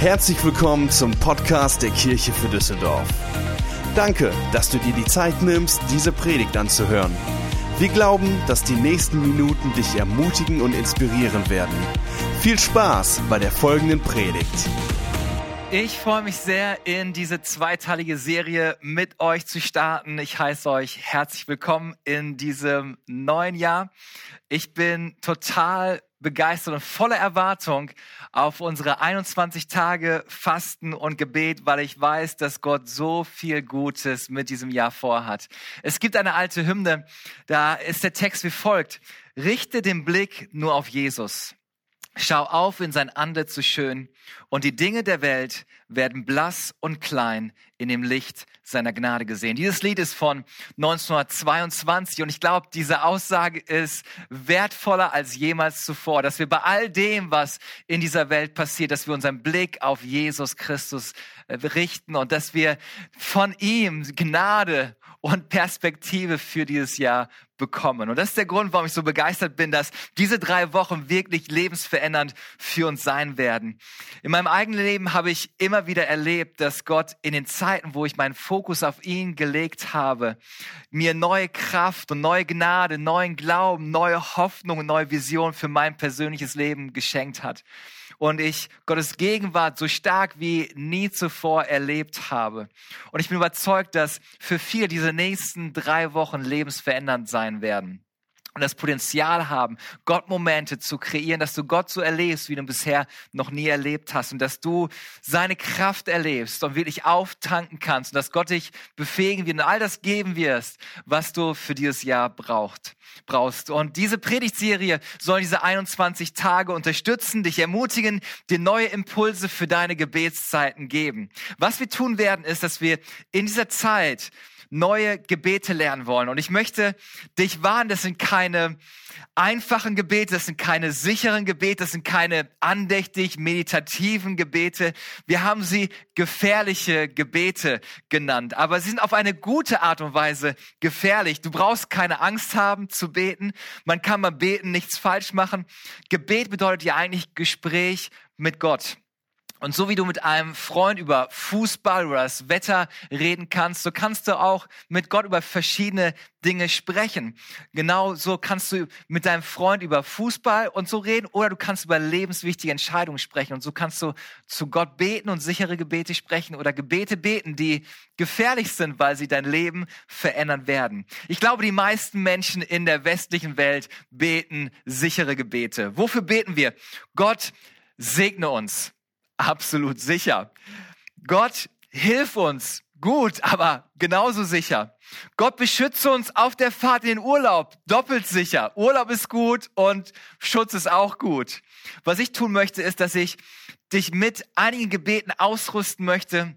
Herzlich willkommen zum Podcast der Kirche für Düsseldorf. Danke, dass du dir die Zeit nimmst, diese Predigt anzuhören. Wir glauben, dass die nächsten Minuten dich ermutigen und inspirieren werden. Viel Spaß bei der folgenden Predigt. Ich freue mich sehr, in diese zweiteilige Serie mit euch zu starten. Ich heiße euch herzlich willkommen in diesem neuen Jahr. Ich bin total begeistert und voller Erwartung auf unsere 21 Tage Fasten und Gebet, weil ich weiß, dass Gott so viel Gutes mit diesem Jahr vorhat. Es gibt eine alte Hymne, da ist der Text wie folgt. Richte den Blick nur auf Jesus. Schau auf in sein Antlitz so schön und die Dinge der Welt werden blass und klein in dem Licht seiner Gnade gesehen. Dieses Lied ist von 1922 und ich glaube, diese Aussage ist wertvoller als jemals zuvor, dass wir bei all dem, was in dieser Welt passiert, dass wir unseren Blick auf Jesus Christus äh, richten und dass wir von ihm Gnade und Perspektive für dieses Jahr bekommen. Und das ist der Grund, warum ich so begeistert bin, dass diese drei Wochen wirklich lebensverändernd für uns sein werden. In meinem eigenen Leben habe ich immer wieder erlebt, dass Gott in den Zeiten, wo ich meinen Fokus auf ihn gelegt habe, mir neue Kraft und neue Gnade, neuen Glauben, neue Hoffnung und neue Vision für mein persönliches Leben geschenkt hat und ich Gottes Gegenwart so stark wie nie zuvor erlebt habe. Und ich bin überzeugt, dass für viele diese nächsten drei Wochen lebensverändernd sein werden und das Potenzial haben, Gott-Momente zu kreieren, dass du Gott so erlebst, wie du bisher noch nie erlebt hast und dass du seine Kraft erlebst und wirklich auftanken kannst und dass Gott dich befähigen wird und all das geben wirst, was du für dieses Jahr braucht, brauchst. Und diese Predigtserie soll diese 21 Tage unterstützen, dich ermutigen, dir neue Impulse für deine Gebetszeiten geben. Was wir tun werden, ist, dass wir in dieser Zeit neue Gebete lernen wollen. Und ich möchte dich warnen, das sind keine einfachen Gebete, das sind keine sicheren Gebete, das sind keine andächtig meditativen Gebete. Wir haben sie gefährliche Gebete genannt, aber sie sind auf eine gute Art und Weise gefährlich. Du brauchst keine Angst haben zu beten. Man kann mal beten, nichts falsch machen. Gebet bedeutet ja eigentlich Gespräch mit Gott. Und so wie du mit einem Freund über Fußball oder das Wetter reden kannst, so kannst du auch mit Gott über verschiedene Dinge sprechen. Genau so kannst du mit deinem Freund über Fußball und so reden oder du kannst über lebenswichtige Entscheidungen sprechen und so kannst du zu Gott beten und sichere Gebete sprechen oder Gebete beten, die gefährlich sind, weil sie dein Leben verändern werden. Ich glaube, die meisten Menschen in der westlichen Welt beten sichere Gebete. Wofür beten wir? Gott segne uns absolut sicher. Gott, hilf uns. Gut, aber genauso sicher. Gott beschütze uns auf der Fahrt in den Urlaub. Doppelt sicher. Urlaub ist gut und Schutz ist auch gut. Was ich tun möchte, ist, dass ich dich mit einigen Gebeten ausrüsten möchte,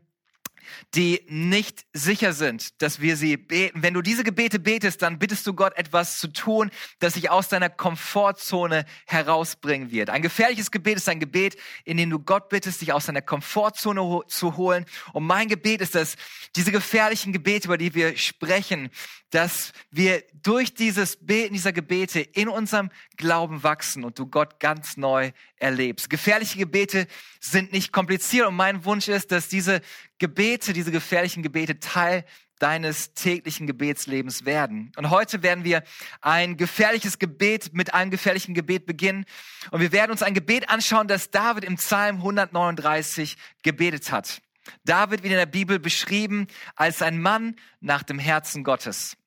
die nicht sicher sind, dass wir sie beten. Wenn du diese Gebete betest, dann bittest du Gott etwas zu tun, das sich aus deiner Komfortzone herausbringen wird. Ein gefährliches Gebet ist ein Gebet, in dem du Gott bittest, dich aus deiner Komfortzone zu holen. Und mein Gebet ist, dass diese gefährlichen Gebete, über die wir sprechen, dass wir durch dieses Beten dieser Gebete in unserem Glauben wachsen und du Gott ganz neu erlebst. Gefährliche Gebete sind nicht kompliziert und mein Wunsch ist, dass diese Gebete, diese gefährlichen Gebete Teil deines täglichen Gebetslebens werden. Und heute werden wir ein gefährliches Gebet mit einem gefährlichen Gebet beginnen. Und wir werden uns ein Gebet anschauen, das David im Psalm 139 gebetet hat. David wird in der Bibel beschrieben als ein Mann nach dem Herzen Gottes.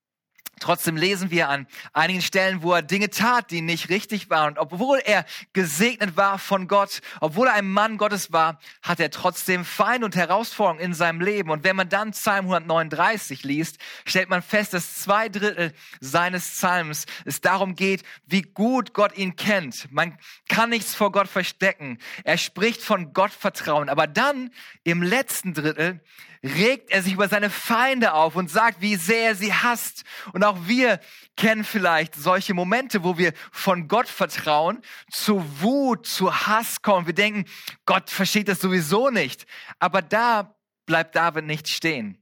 Trotzdem lesen wir an einigen Stellen, wo er Dinge tat, die nicht richtig waren. Und obwohl er gesegnet war von Gott, obwohl er ein Mann Gottes war, hat er trotzdem Feinde und Herausforderungen in seinem Leben. Und wenn man dann Psalm 139 liest, stellt man fest, dass zwei Drittel seines Psalms es darum geht, wie gut Gott ihn kennt. Man kann nichts vor Gott verstecken. Er spricht von Gottvertrauen. Aber dann im letzten Drittel regt er sich über seine Feinde auf und sagt, wie sehr er sie hasst. Und auch wir kennen vielleicht solche Momente, wo wir von Gott vertrauen, zu Wut, zu Hass kommen. Wir denken, Gott versteht das sowieso nicht. Aber da bleibt David nicht stehen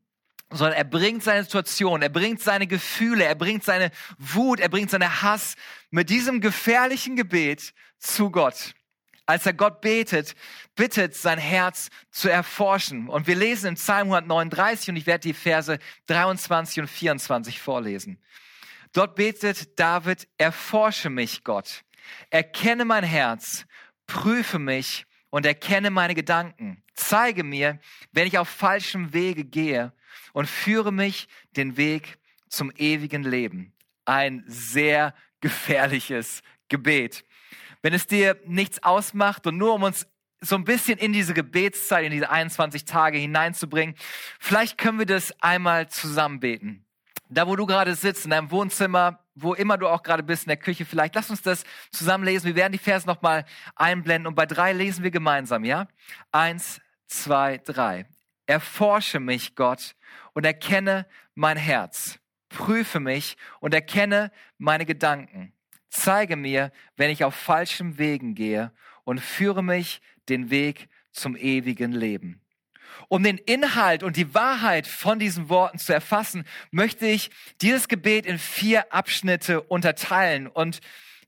sondern er bringt seine Situation, er bringt seine Gefühle, er bringt seine Wut, er bringt seine Hass mit diesem gefährlichen Gebet zu Gott. Als er Gott betet, bittet, sein Herz zu erforschen. Und wir lesen im Psalm 139 und ich werde die Verse 23 und 24 vorlesen. Dort betet David, erforsche mich, Gott. Erkenne mein Herz, prüfe mich und erkenne meine Gedanken. Zeige mir, wenn ich auf falschem Wege gehe und führe mich den Weg zum ewigen Leben. Ein sehr gefährliches Gebet. Wenn es dir nichts ausmacht und nur um uns so ein bisschen in diese Gebetszeit, in diese 21 Tage hineinzubringen, vielleicht können wir das einmal zusammen beten. Da, wo du gerade sitzt, in deinem Wohnzimmer, wo immer du auch gerade bist, in der Küche vielleicht, lass uns das zusammen lesen. Wir werden die Verse nochmal einblenden und bei drei lesen wir gemeinsam, ja? Eins, zwei, drei. Erforsche mich, Gott, und erkenne mein Herz. Prüfe mich und erkenne meine Gedanken. Zeige mir, wenn ich auf falschem Wegen gehe und führe mich den Weg zum ewigen Leben. Um den Inhalt und die Wahrheit von diesen Worten zu erfassen, möchte ich dieses Gebet in vier Abschnitte unterteilen und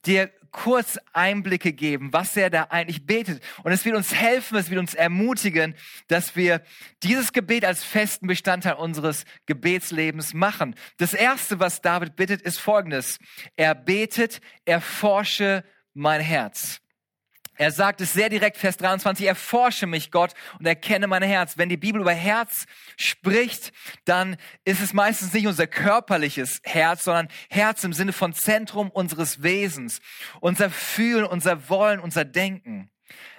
dir kurz Einblicke geben, was er da eigentlich betet. Und es wird uns helfen, es wird uns ermutigen, dass wir dieses Gebet als festen Bestandteil unseres Gebetslebens machen. Das erste, was David bittet, ist folgendes. Er betet, erforsche mein Herz. Er sagt es sehr direkt, Vers 23, erforsche mich Gott und erkenne mein Herz. Wenn die Bibel über Herz spricht, dann ist es meistens nicht unser körperliches Herz, sondern Herz im Sinne von Zentrum unseres Wesens. Unser Fühlen, unser Wollen, unser Denken.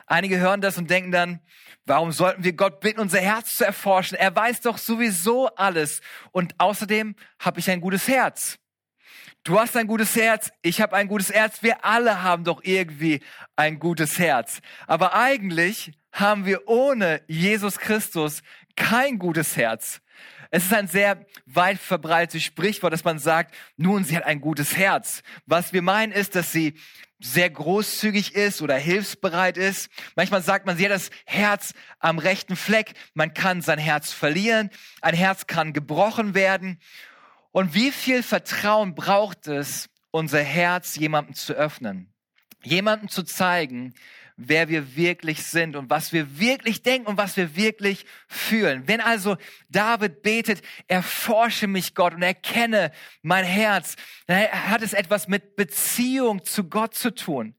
Einige hören das und denken dann, warum sollten wir Gott bitten, unser Herz zu erforschen? Er weiß doch sowieso alles. Und außerdem habe ich ein gutes Herz. Du hast ein gutes Herz, ich habe ein gutes Herz, wir alle haben doch irgendwie ein gutes Herz. Aber eigentlich haben wir ohne Jesus Christus kein gutes Herz. Es ist ein sehr weit verbreitetes Sprichwort, dass man sagt, nun, sie hat ein gutes Herz. Was wir meinen ist, dass sie sehr großzügig ist oder hilfsbereit ist. Manchmal sagt man, sie hat das Herz am rechten Fleck. Man kann sein Herz verlieren. Ein Herz kann gebrochen werden. Und wie viel Vertrauen braucht es, unser Herz jemandem zu öffnen? Jemandem zu zeigen, wer wir wirklich sind und was wir wirklich denken und was wir wirklich fühlen. Wenn also David betet, erforsche mich Gott und erkenne mein Herz, dann hat es etwas mit Beziehung zu Gott zu tun.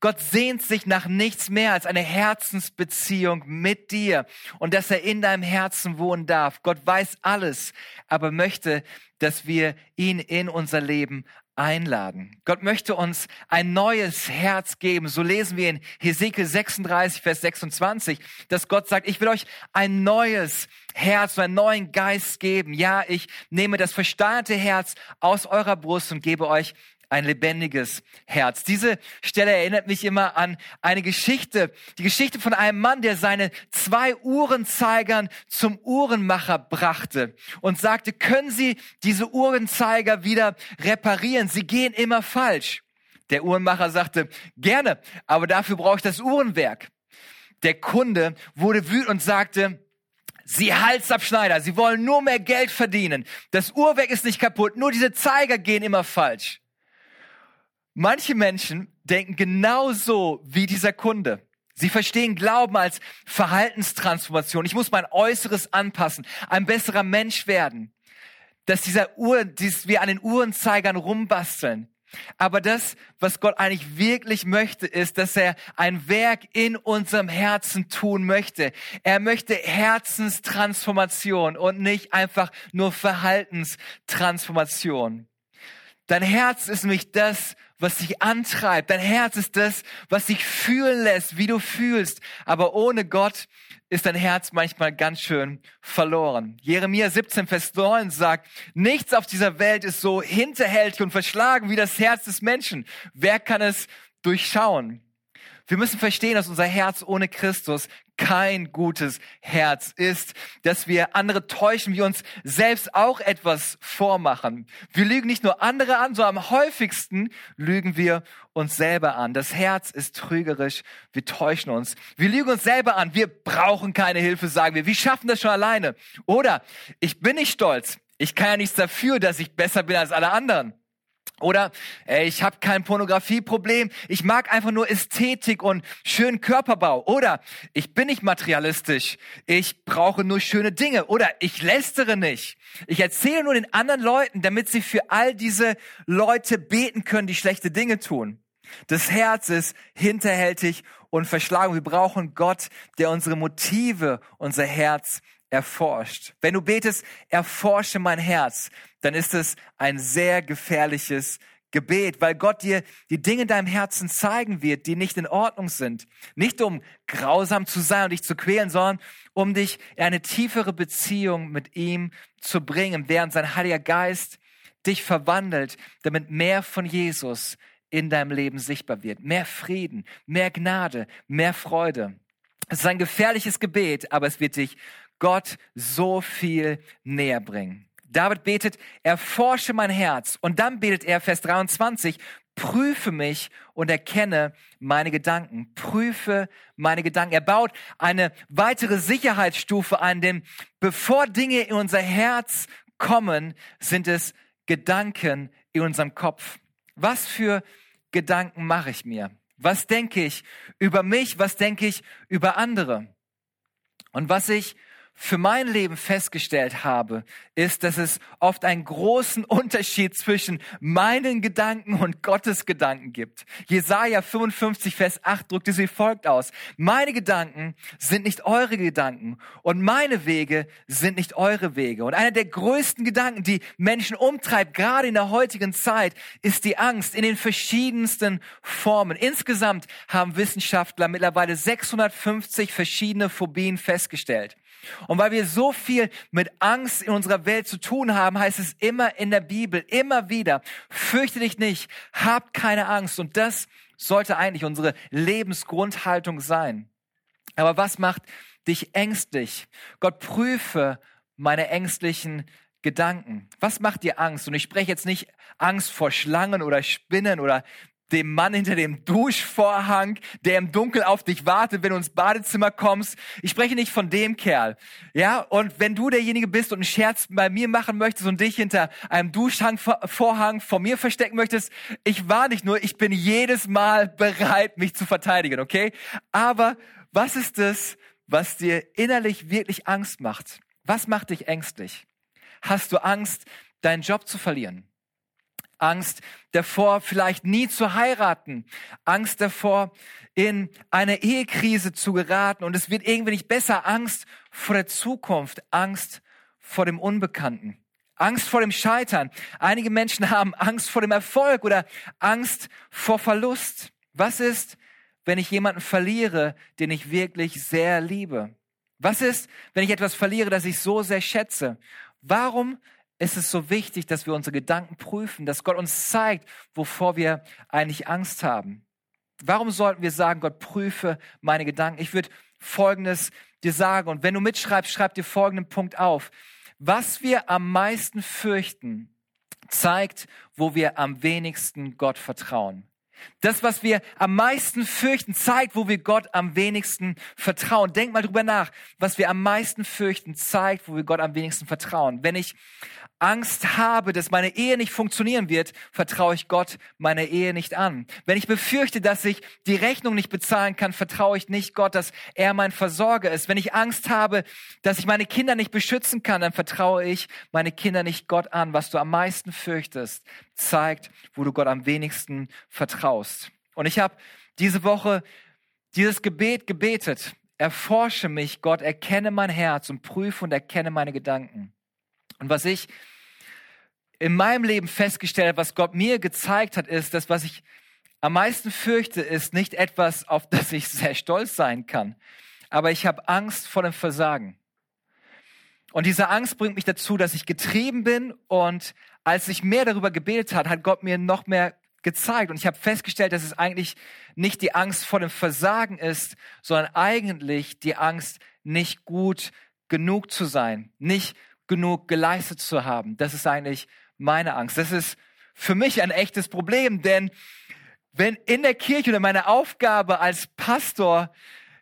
Gott sehnt sich nach nichts mehr als eine Herzensbeziehung mit dir und dass er in deinem Herzen wohnen darf. Gott weiß alles, aber möchte, dass wir ihn in unser Leben einladen. Gott möchte uns ein neues Herz geben. So lesen wir in Hesekiel 36, Vers 26, dass Gott sagt, ich will euch ein neues Herz, einen neuen Geist geben. Ja, ich nehme das versteinerte Herz aus eurer Brust und gebe euch ein lebendiges Herz. Diese Stelle erinnert mich immer an eine Geschichte, die Geschichte von einem Mann, der seine zwei Uhrenzeigern zum Uhrenmacher brachte und sagte, können Sie diese Uhrenzeiger wieder reparieren? Sie gehen immer falsch. Der Uhrenmacher sagte, gerne, aber dafür brauche ich das Uhrenwerk. Der Kunde wurde wütend und sagte, Sie Halsabschneider, Sie wollen nur mehr Geld verdienen. Das Uhrwerk ist nicht kaputt, nur diese Zeiger gehen immer falsch. Manche Menschen denken genauso wie dieser Kunde. Sie verstehen Glauben als Verhaltenstransformation. Ich muss mein Äußeres anpassen, ein besserer Mensch werden. Dass dieser Uhr, dies wir an den Uhrenzeigern rumbasteln. Aber das, was Gott eigentlich wirklich möchte, ist, dass er ein Werk in unserem Herzen tun möchte. Er möchte Herzenstransformation und nicht einfach nur Verhaltenstransformation. Dein Herz ist nämlich das, was dich antreibt. Dein Herz ist das, was dich fühlen lässt, wie du fühlst. Aber ohne Gott ist dein Herz manchmal ganz schön verloren. Jeremia 17, Vers 9 sagt, nichts auf dieser Welt ist so hinterhältig und verschlagen wie das Herz des Menschen. Wer kann es durchschauen? Wir müssen verstehen, dass unser Herz ohne Christus kein gutes Herz ist, dass wir andere täuschen, wir uns selbst auch etwas vormachen. Wir lügen nicht nur andere an, sondern am häufigsten lügen wir uns selber an. Das Herz ist trügerisch, wir täuschen uns. Wir lügen uns selber an, wir brauchen keine Hilfe, sagen wir. Wir schaffen das schon alleine. Oder ich bin nicht stolz, ich kann ja nichts dafür, dass ich besser bin als alle anderen. Oder ey, ich habe kein Pornografieproblem, ich mag einfach nur Ästhetik und schönen Körperbau. Oder ich bin nicht materialistisch, ich brauche nur schöne Dinge. Oder ich lästere nicht. Ich erzähle nur den anderen Leuten, damit sie für all diese Leute beten können, die schlechte Dinge tun. Das Herz ist hinterhältig und verschlagen. Wir brauchen Gott, der unsere Motive, unser Herz erforscht. Wenn du betest, erforsche mein Herz, dann ist es ein sehr gefährliches Gebet, weil Gott dir die Dinge in deinem Herzen zeigen wird, die nicht in Ordnung sind. Nicht um grausam zu sein und dich zu quälen, sondern um dich in eine tiefere Beziehung mit ihm zu bringen, während sein Heiliger Geist dich verwandelt, damit mehr von Jesus in deinem Leben sichtbar wird. Mehr Frieden, mehr Gnade, mehr Freude. Es ist ein gefährliches Gebet, aber es wird dich Gott so viel näher bringen. David betet, erforsche mein Herz. Und dann betet er, Vers 23, prüfe mich und erkenne meine Gedanken. Prüfe meine Gedanken. Er baut eine weitere Sicherheitsstufe ein, denn bevor Dinge in unser Herz kommen, sind es Gedanken in unserem Kopf. Was für Gedanken mache ich mir? Was denke ich über mich? Was denke ich über andere? Und was ich für mein Leben festgestellt habe, ist, dass es oft einen großen Unterschied zwischen meinen Gedanken und Gottes Gedanken gibt. Jesaja 55, Vers 8 drückt es wie folgt aus. Meine Gedanken sind nicht eure Gedanken und meine Wege sind nicht eure Wege. Und einer der größten Gedanken, die Menschen umtreibt, gerade in der heutigen Zeit, ist die Angst in den verschiedensten Formen. Insgesamt haben Wissenschaftler mittlerweile 650 verschiedene Phobien festgestellt. Und weil wir so viel mit Angst in unserer Welt zu tun haben, heißt es immer in der Bibel, immer wieder, fürchte dich nicht, hab keine Angst. Und das sollte eigentlich unsere Lebensgrundhaltung sein. Aber was macht dich ängstlich? Gott prüfe meine ängstlichen Gedanken. Was macht dir Angst? Und ich spreche jetzt nicht Angst vor Schlangen oder Spinnen oder dem Mann hinter dem Duschvorhang, der im Dunkel auf dich wartet, wenn du ins Badezimmer kommst. Ich spreche nicht von dem Kerl. Ja, und wenn du derjenige bist und einen Scherz bei mir machen möchtest und dich hinter einem Duschvorhang vor mir verstecken möchtest, ich war nicht nur, ich bin jedes Mal bereit, mich zu verteidigen, okay? Aber was ist es, was dir innerlich wirklich Angst macht? Was macht dich ängstlich? Hast du Angst, deinen Job zu verlieren? Angst davor, vielleicht nie zu heiraten, Angst davor, in eine Ehekrise zu geraten und es wird irgendwie nicht besser, Angst vor der Zukunft, Angst vor dem Unbekannten. Angst vor dem Scheitern. Einige Menschen haben Angst vor dem Erfolg oder Angst vor Verlust. Was ist, wenn ich jemanden verliere, den ich wirklich sehr liebe? Was ist, wenn ich etwas verliere, das ich so sehr schätze? Warum ist es so wichtig, dass wir unsere Gedanken prüfen, dass Gott uns zeigt, wovor wir eigentlich Angst haben. Warum sollten wir sagen, Gott prüfe meine Gedanken? Ich würde Folgendes dir sagen und wenn du mitschreibst, schreib dir folgenden Punkt auf. Was wir am meisten fürchten, zeigt, wo wir am wenigsten Gott vertrauen. Das, was wir am meisten fürchten, zeigt, wo wir Gott am wenigsten vertrauen. Denk mal drüber nach. Was wir am meisten fürchten, zeigt, wo wir Gott am wenigsten vertrauen. Wenn ich Angst habe, dass meine Ehe nicht funktionieren wird, vertraue ich Gott meine Ehe nicht an. Wenn ich befürchte, dass ich die Rechnung nicht bezahlen kann, vertraue ich nicht Gott, dass er mein Versorger ist. Wenn ich Angst habe, dass ich meine Kinder nicht beschützen kann, dann vertraue ich meine Kinder nicht Gott an. Was du am meisten fürchtest, zeigt, wo du Gott am wenigsten vertraust. Und ich habe diese Woche dieses Gebet gebetet. Erforsche mich, Gott, erkenne mein Herz und prüfe und erkenne meine Gedanken. Und was ich in meinem Leben festgestellt habe, was Gott mir gezeigt hat, ist, dass was ich am meisten fürchte, ist nicht etwas, auf das ich sehr stolz sein kann. Aber ich habe Angst vor dem Versagen. Und diese Angst bringt mich dazu, dass ich getrieben bin. Und als ich mehr darüber gebetet hat, hat Gott mir noch mehr gezeigt. Und ich habe festgestellt, dass es eigentlich nicht die Angst vor dem Versagen ist, sondern eigentlich die Angst, nicht gut genug zu sein, nicht genug geleistet zu haben. Das ist eigentlich meine Angst. Das ist für mich ein echtes Problem, denn wenn in der Kirche oder meine Aufgabe als Pastor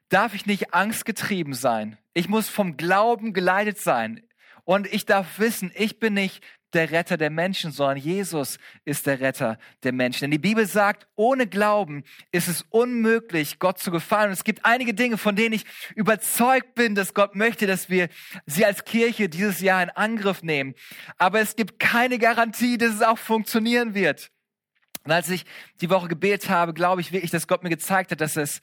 darf ich nicht angstgetrieben sein. Ich muss vom Glauben geleitet sein. Und ich darf wissen, ich bin nicht der Retter der Menschen, sondern Jesus ist der Retter der Menschen. Denn die Bibel sagt, ohne Glauben ist es unmöglich, Gott zu gefallen. Und es gibt einige Dinge, von denen ich überzeugt bin, dass Gott möchte, dass wir sie als Kirche dieses Jahr in Angriff nehmen. Aber es gibt keine Garantie, dass es auch funktionieren wird. Und als ich die Woche gebetet habe, glaube ich wirklich, dass Gott mir gezeigt hat, dass es,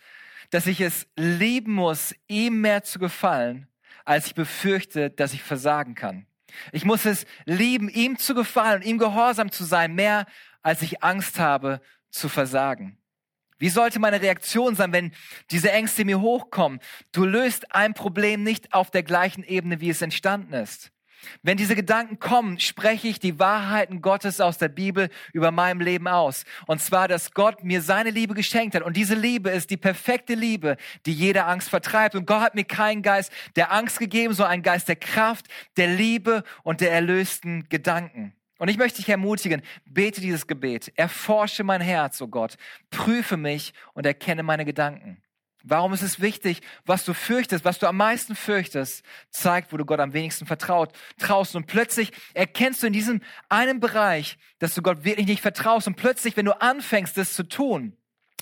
dass ich es lieben muss, ihm mehr zu gefallen, als ich befürchte, dass ich versagen kann. Ich muss es lieben, ihm zu gefallen, ihm gehorsam zu sein, mehr als ich Angst habe zu versagen. Wie sollte meine Reaktion sein, wenn diese Ängste mir hochkommen? Du löst ein Problem nicht auf der gleichen Ebene, wie es entstanden ist. Wenn diese Gedanken kommen, spreche ich die Wahrheiten Gottes aus der Bibel über meinem Leben aus. Und zwar, dass Gott mir seine Liebe geschenkt hat. Und diese Liebe ist die perfekte Liebe, die jede Angst vertreibt. Und Gott hat mir keinen Geist der Angst gegeben, sondern einen Geist der Kraft, der Liebe und der erlösten Gedanken. Und ich möchte dich ermutigen, bete dieses Gebet. Erforsche mein Herz, oh Gott. Prüfe mich und erkenne meine Gedanken. Warum ist es wichtig, was du fürchtest, was du am meisten fürchtest, zeigt, wo du Gott am wenigsten vertraut, traust. Und plötzlich erkennst du in diesem einen Bereich, dass du Gott wirklich nicht vertraust. Und plötzlich, wenn du anfängst, das zu tun,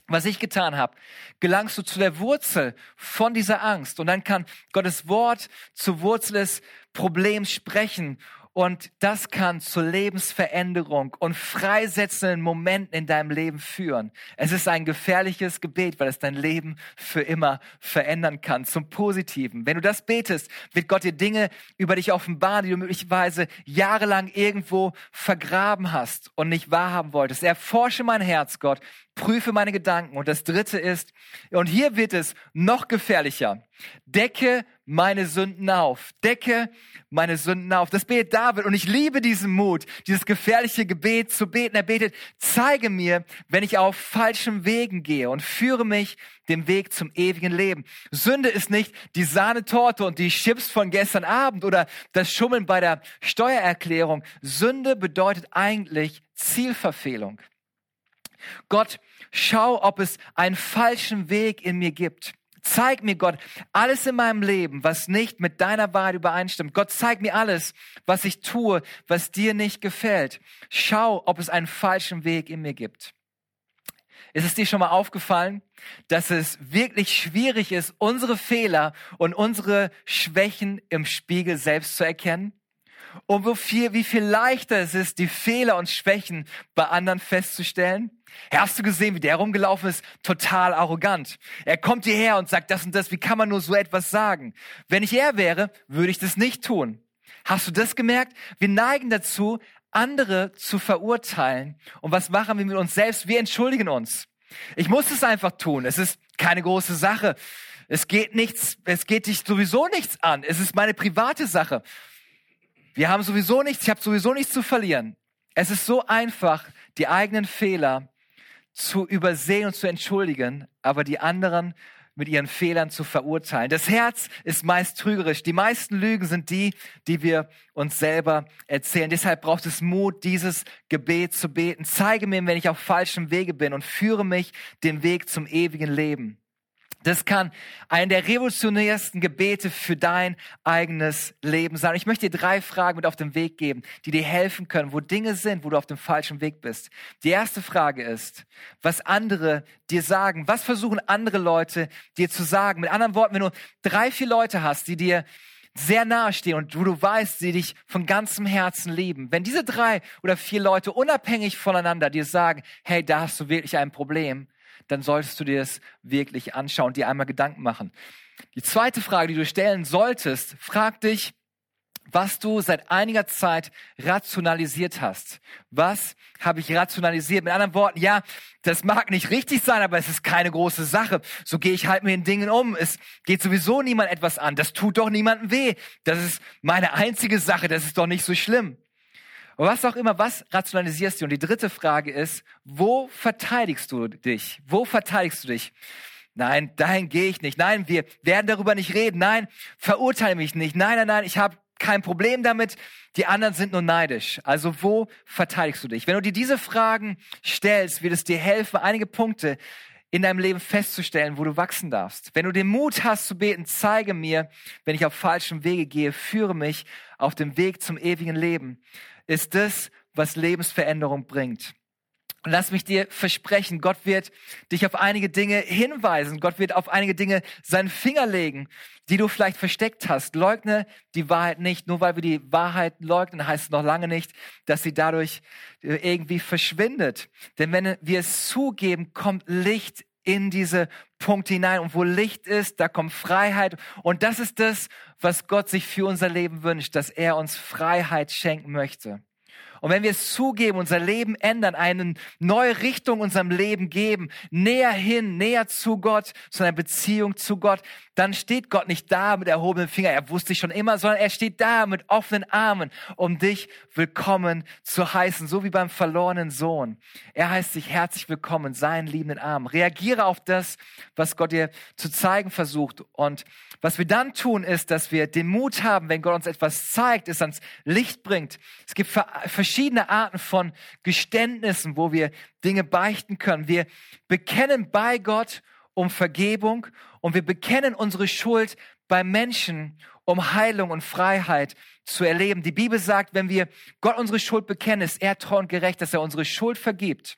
was ich getan habe, gelangst du zu der Wurzel von dieser Angst. Und dann kann Gottes Wort zur Wurzel des Problems sprechen und das kann zur Lebensveränderung und freisetzenden Momenten in deinem Leben führen. Es ist ein gefährliches Gebet, weil es dein Leben für immer verändern kann, zum Positiven. Wenn du das betest, wird Gott dir Dinge über dich offenbaren, die du möglicherweise jahrelang irgendwo vergraben hast und nicht wahrhaben wolltest. Erforsche mein Herz, Gott, prüfe meine Gedanken. Und das dritte ist, und hier wird es noch gefährlicher, decke meine Sünden auf, decke meine Sünden auf. Das betet David und ich liebe diesen Mut, dieses gefährliche Gebet zu beten. Er betet, zeige mir, wenn ich auf falschen Wegen gehe und führe mich dem Weg zum ewigen Leben. Sünde ist nicht die Sahnetorte und die Chips von gestern Abend oder das Schummeln bei der Steuererklärung. Sünde bedeutet eigentlich Zielverfehlung. Gott, schau, ob es einen falschen Weg in mir gibt. Zeig mir, Gott, alles in meinem Leben, was nicht mit deiner Wahrheit übereinstimmt. Gott, zeig mir alles, was ich tue, was dir nicht gefällt. Schau, ob es einen falschen Weg in mir gibt. Ist es dir schon mal aufgefallen, dass es wirklich schwierig ist, unsere Fehler und unsere Schwächen im Spiegel selbst zu erkennen? Und wie viel, wie viel leichter es ist, die Fehler und Schwächen bei anderen festzustellen? Hast du gesehen, wie der rumgelaufen ist? Total arrogant. Er kommt hierher und sagt das und das. Wie kann man nur so etwas sagen? Wenn ich er wäre, würde ich das nicht tun. Hast du das gemerkt? Wir neigen dazu, andere zu verurteilen. Und was machen wir mit uns selbst? Wir entschuldigen uns. Ich muss es einfach tun. Es ist keine große Sache. Es geht nichts, es geht dich sowieso nichts an. Es ist meine private Sache. Wir haben sowieso nichts, ich habe sowieso nichts zu verlieren. Es ist so einfach, die eigenen Fehler zu übersehen und zu entschuldigen, aber die anderen mit ihren Fehlern zu verurteilen. Das Herz ist meist trügerisch. Die meisten Lügen sind die, die wir uns selber erzählen. Deshalb braucht es Mut, dieses Gebet zu beten. Zeige mir, wenn ich auf falschem Wege bin und führe mich den Weg zum ewigen Leben. Das kann ein der revolutionärsten Gebete für dein eigenes Leben sein. Ich möchte dir drei Fragen mit auf den Weg geben, die dir helfen können, wo Dinge sind, wo du auf dem falschen Weg bist. Die erste Frage ist, was andere dir sagen. Was versuchen andere Leute dir zu sagen? Mit anderen Worten, wenn du drei, vier Leute hast, die dir sehr nahe stehen und wo du weißt, sie dich von ganzem Herzen lieben. Wenn diese drei oder vier Leute unabhängig voneinander dir sagen, hey, da hast du wirklich ein Problem, dann solltest du dir das wirklich anschauen, dir einmal Gedanken machen. Die zweite Frage, die du stellen solltest, frag dich, was du seit einiger Zeit rationalisiert hast. Was habe ich rationalisiert? Mit anderen Worten, ja, das mag nicht richtig sein, aber es ist keine große Sache. So gehe ich halt mit den Dingen um. Es geht sowieso niemand etwas an. Das tut doch niemandem weh. Das ist meine einzige Sache. Das ist doch nicht so schlimm. Was auch immer, was rationalisierst du? Und die dritte Frage ist, wo verteidigst du dich? Wo verteidigst du dich? Nein, dahin gehe ich nicht. Nein, wir werden darüber nicht reden. Nein, verurteile mich nicht. Nein, nein, nein, ich habe kein Problem damit. Die anderen sind nur neidisch. Also wo verteidigst du dich? Wenn du dir diese Fragen stellst, wird es dir helfen, einige Punkte in deinem Leben festzustellen, wo du wachsen darfst. Wenn du den Mut hast zu beten, zeige mir, wenn ich auf falschem Wege gehe, führe mich auf dem Weg zum ewigen Leben ist das, was Lebensveränderung bringt. Und lass mich dir versprechen, Gott wird dich auf einige Dinge hinweisen. Gott wird auf einige Dinge seinen Finger legen, die du vielleicht versteckt hast. Leugne die Wahrheit nicht. Nur weil wir die Wahrheit leugnen, heißt es noch lange nicht, dass sie dadurch äh, irgendwie verschwindet. Denn wenn wir es zugeben, kommt Licht in diese Punkte hinein. Und wo Licht ist, da kommt Freiheit. Und das ist das, was Gott sich für unser Leben wünscht, dass er uns Freiheit schenken möchte. Und wenn wir es zugeben, unser Leben ändern, eine neue Richtung unserem Leben geben, näher hin, näher zu Gott, zu einer Beziehung zu Gott, dann steht Gott nicht da mit erhobenem Finger, er wusste schon immer, sondern er steht da mit offenen Armen, um dich willkommen zu heißen, so wie beim verlorenen Sohn. Er heißt dich herzlich willkommen, seinen liebenden Armen. Reagiere auf das, was Gott dir zu zeigen versucht. Und was wir dann tun, ist, dass wir den Mut haben, wenn Gott uns etwas zeigt, es ans Licht bringt. Es gibt verschiedene Arten von Geständnissen, wo wir Dinge beichten können. Wir bekennen bei Gott um Vergebung und wir bekennen unsere Schuld bei Menschen, um Heilung und Freiheit zu erleben. Die Bibel sagt, wenn wir Gott unsere Schuld bekennen, ist er treu und gerecht, dass er unsere Schuld vergibt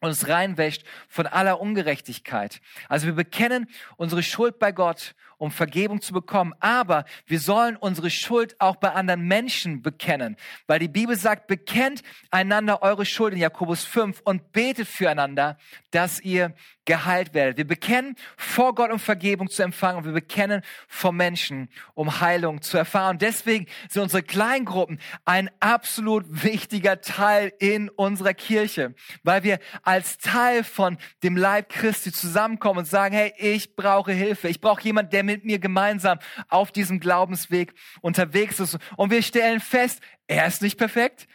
und uns reinwäscht von aller Ungerechtigkeit. Also wir bekennen unsere Schuld bei Gott um Vergebung zu bekommen. Aber wir sollen unsere Schuld auch bei anderen Menschen bekennen, weil die Bibel sagt, bekennt einander eure Schuld in Jakobus 5 und betet füreinander, dass ihr geheilt werdet. Wir bekennen vor Gott, um Vergebung zu empfangen und wir bekennen vor Menschen, um Heilung zu erfahren. Deswegen sind unsere Kleingruppen ein absolut wichtiger Teil in unserer Kirche, weil wir als Teil von dem Leib Christi zusammenkommen und sagen, hey, ich brauche Hilfe. Ich brauche jemanden, der mit mir gemeinsam auf diesem Glaubensweg unterwegs ist. Und wir stellen fest, er ist nicht perfekt.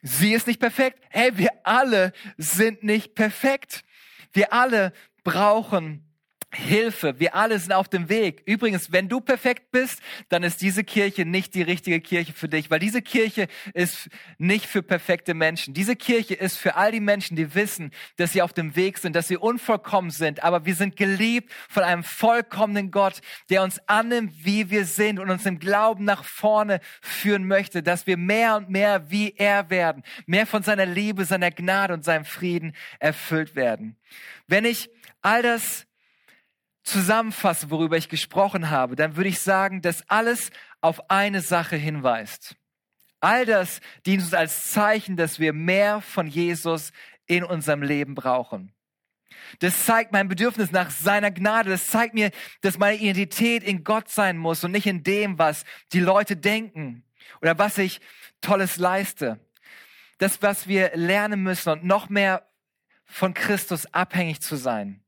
Sie ist nicht perfekt. Hey, wir alle sind nicht perfekt. Wir alle brauchen Hilfe. Wir alle sind auf dem Weg. Übrigens, wenn du perfekt bist, dann ist diese Kirche nicht die richtige Kirche für dich, weil diese Kirche ist nicht für perfekte Menschen. Diese Kirche ist für all die Menschen, die wissen, dass sie auf dem Weg sind, dass sie unvollkommen sind, aber wir sind geliebt von einem vollkommenen Gott, der uns annimmt, wie wir sind und uns im Glauben nach vorne führen möchte, dass wir mehr und mehr wie er werden, mehr von seiner Liebe, seiner Gnade und seinem Frieden erfüllt werden. Wenn ich all das zusammenfasse, worüber ich gesprochen habe, dann würde ich sagen, dass alles auf eine Sache hinweist. All das dient uns als Zeichen, dass wir mehr von Jesus in unserem Leben brauchen. Das zeigt mein Bedürfnis nach seiner Gnade. Das zeigt mir, dass meine Identität in Gott sein muss und nicht in dem, was die Leute denken oder was ich Tolles leiste. Das, was wir lernen müssen und noch mehr von Christus abhängig zu sein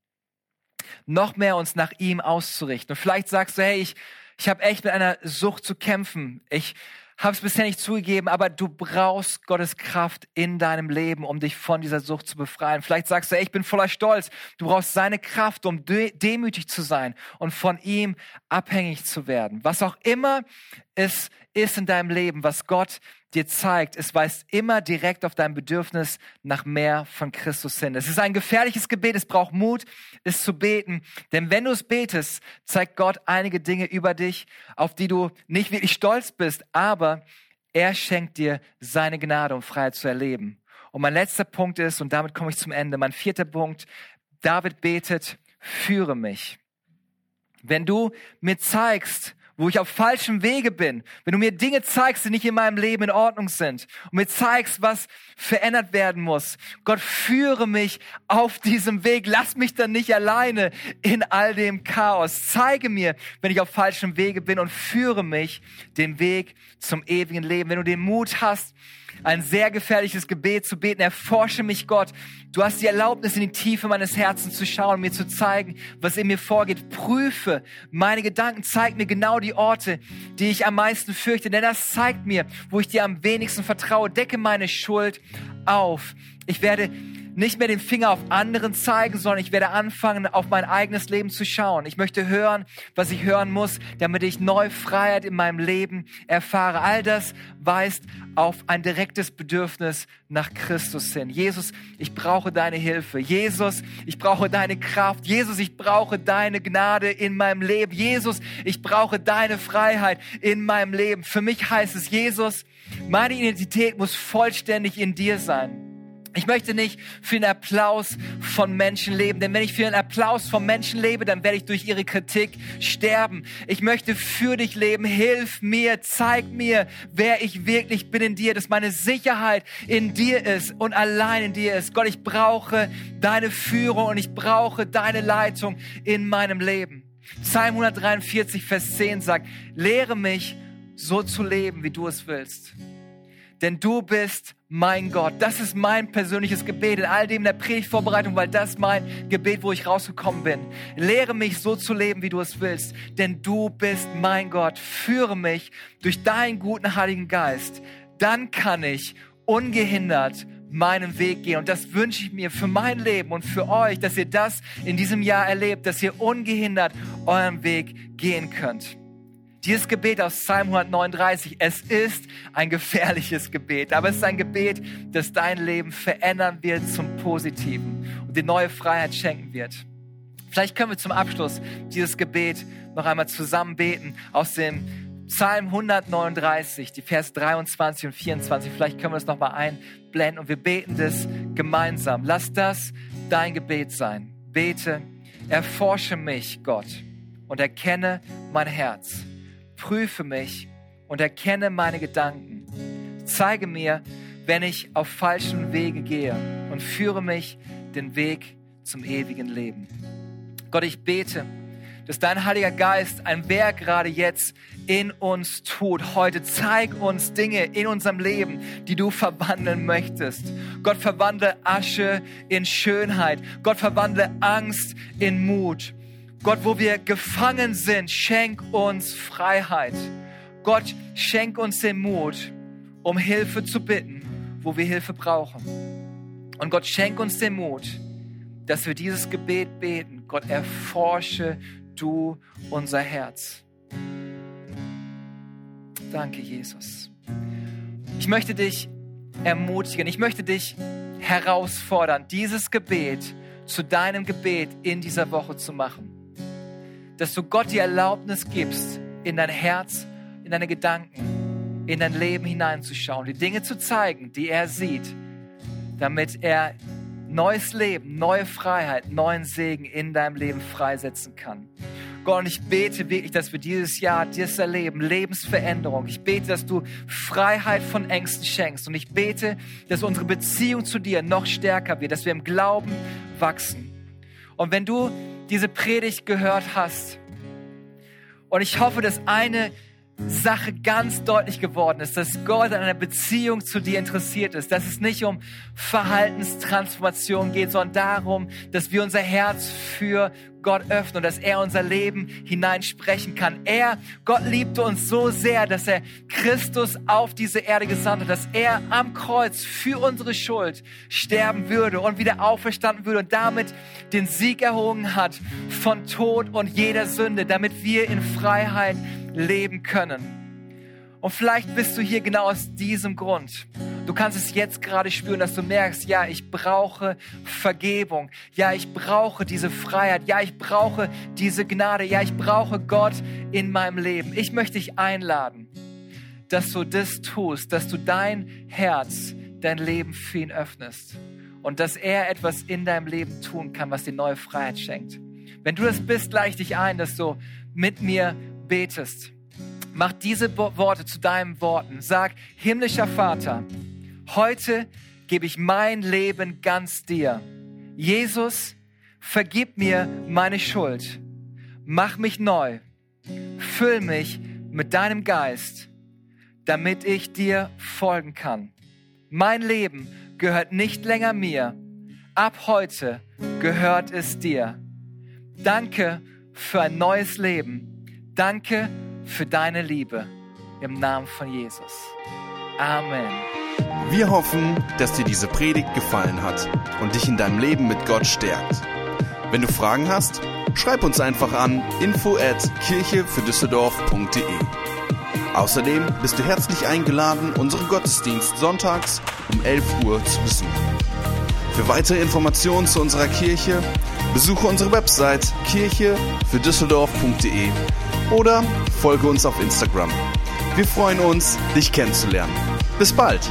noch mehr uns nach ihm auszurichten. Und vielleicht sagst du, hey, ich, ich habe echt mit einer Sucht zu kämpfen. Ich habe es bisher nicht zugegeben, aber du brauchst Gottes Kraft in deinem Leben, um dich von dieser Sucht zu befreien. Vielleicht sagst du, ey, ich bin voller Stolz. Du brauchst seine Kraft, um de demütig zu sein und von ihm abhängig zu werden. Was auch immer es ist in deinem Leben, was Gott dir zeigt, es weist immer direkt auf dein Bedürfnis nach mehr von Christus hin. Es ist ein gefährliches Gebet, es braucht Mut, es zu beten. Denn wenn du es betest, zeigt Gott einige Dinge über dich, auf die du nicht wirklich stolz bist, aber er schenkt dir seine Gnade, um Freiheit zu erleben. Und mein letzter Punkt ist, und damit komme ich zum Ende, mein vierter Punkt, David betet, führe mich. Wenn du mir zeigst, wo ich auf falschem Wege bin, wenn du mir Dinge zeigst, die nicht in meinem Leben in Ordnung sind und mir zeigst, was verändert werden muss. Gott, führe mich auf diesem Weg. Lass mich dann nicht alleine in all dem Chaos. Zeige mir, wenn ich auf falschem Wege bin und führe mich den Weg zum ewigen Leben. Wenn du den Mut hast, ein sehr gefährliches Gebet zu beten. Erforsche mich, Gott. Du hast die Erlaubnis, in die Tiefe meines Herzens zu schauen, mir zu zeigen, was in mir vorgeht. Prüfe meine Gedanken. Zeig mir genau die Orte, die ich am meisten fürchte. Denn das zeigt mir, wo ich dir am wenigsten vertraue. Decke meine Schuld auf. Ich werde nicht mehr den Finger auf anderen zeigen, sondern ich werde anfangen, auf mein eigenes Leben zu schauen. Ich möchte hören, was ich hören muss, damit ich neue Freiheit in meinem Leben erfahre. All das weist auf ein direktes Bedürfnis nach Christus hin. Jesus, ich brauche deine Hilfe. Jesus, ich brauche deine Kraft. Jesus, ich brauche deine Gnade in meinem Leben. Jesus, ich brauche deine Freiheit in meinem Leben. Für mich heißt es, Jesus, Meine Identität muss vollständig in dir sein. Ich möchte nicht für den Applaus von Menschen leben, denn wenn ich für den Applaus von Menschen lebe, dann werde ich durch ihre Kritik sterben. Ich möchte für dich leben. Hilf mir, zeig mir, wer ich wirklich bin in dir, dass meine Sicherheit in dir ist und allein in dir ist. Gott, ich brauche deine Führung und ich brauche deine Leitung in meinem Leben. Psalm 143, Vers 10 sagt, lehre mich so zu leben, wie du es willst. Denn du bist mein Gott. Das ist mein persönliches Gebet in all dem der Predigtvorbereitung, weil das mein Gebet, wo ich rausgekommen bin. Lehre mich so zu leben, wie du es willst, denn du bist mein Gott. Führe mich durch deinen guten Heiligen Geist. Dann kann ich ungehindert meinen Weg gehen. Und das wünsche ich mir für mein Leben und für euch, dass ihr das in diesem Jahr erlebt, dass ihr ungehindert euren Weg gehen könnt. Dieses Gebet aus Psalm 139, es ist ein gefährliches Gebet, aber es ist ein Gebet, das dein Leben verändern wird zum Positiven und dir neue Freiheit schenken wird. Vielleicht können wir zum Abschluss dieses Gebet noch einmal zusammen beten aus dem Psalm 139, die Vers 23 und 24. Vielleicht können wir das nochmal einblenden und wir beten das gemeinsam. Lass das dein Gebet sein. Bete, erforsche mich, Gott, und erkenne mein Herz prüfe mich und erkenne meine Gedanken. Zeige mir, wenn ich auf falschen Wege gehe und führe mich den Weg zum ewigen Leben. Gott, ich bete, dass dein Heiliger Geist ein Werk gerade jetzt in uns tut. Heute zeig uns Dinge in unserem Leben, die du verwandeln möchtest. Gott verwandle Asche in Schönheit. Gott verwandle Angst in Mut. Gott, wo wir gefangen sind, schenk uns Freiheit. Gott, schenk uns den Mut, um Hilfe zu bitten, wo wir Hilfe brauchen. Und Gott, schenk uns den Mut, dass wir dieses Gebet beten. Gott, erforsche du unser Herz. Danke, Jesus. Ich möchte dich ermutigen, ich möchte dich herausfordern, dieses Gebet zu deinem Gebet in dieser Woche zu machen dass du Gott die Erlaubnis gibst, in dein Herz, in deine Gedanken, in dein Leben hineinzuschauen, die Dinge zu zeigen, die er sieht, damit er neues Leben, neue Freiheit, neuen Segen in deinem Leben freisetzen kann. Gott, und ich bete wirklich, dass wir dieses Jahr das erleben, Lebensveränderung. Ich bete, dass du Freiheit von Ängsten schenkst. Und ich bete, dass unsere Beziehung zu dir noch stärker wird, dass wir im Glauben wachsen. Und wenn du diese Predigt gehört hast. Und ich hoffe, dass eine Sache ganz deutlich geworden ist, dass Gott an einer Beziehung zu dir interessiert ist, dass es nicht um Verhaltenstransformation geht, sondern darum, dass wir unser Herz für Gott öffnen und dass er unser Leben hineinsprechen kann. Er, Gott liebte uns so sehr, dass er Christus auf diese Erde gesandt hat, dass er am Kreuz für unsere Schuld sterben würde und wieder auferstanden würde und damit den Sieg erhoben hat von Tod und jeder Sünde, damit wir in Freiheit leben können. Und vielleicht bist du hier genau aus diesem Grund. Du kannst es jetzt gerade spüren, dass du merkst, ja, ich brauche Vergebung. Ja, ich brauche diese Freiheit. Ja, ich brauche diese Gnade. Ja, ich brauche Gott in meinem Leben. Ich möchte dich einladen, dass du das tust, dass du dein Herz, dein Leben für ihn öffnest und dass er etwas in deinem Leben tun kann, was dir neue Freiheit schenkt. Wenn du das bist, leite dich ein, dass du mit mir betest. Mach diese Worte zu deinen Worten. Sag, himmlischer Vater, heute gebe ich mein Leben ganz dir. Jesus, vergib mir meine Schuld. Mach mich neu. Füll mich mit deinem Geist, damit ich dir folgen kann. Mein Leben gehört nicht länger mir. Ab heute gehört es dir. Danke für ein neues Leben. Danke für deine Liebe im Namen von Jesus. Amen. Wir hoffen, dass dir diese Predigt gefallen hat und dich in deinem Leben mit Gott stärkt. Wenn du Fragen hast, schreib uns einfach an info at kirchefürdüsseldorf.de. Außerdem bist du herzlich eingeladen, unseren Gottesdienst sonntags um 11 Uhr zu besuchen. Für weitere Informationen zu unserer Kirche besuche unsere Website kirchefürdüsseldorf.de oder folge uns auf Instagram. Wir freuen uns, dich kennenzulernen. Bis bald!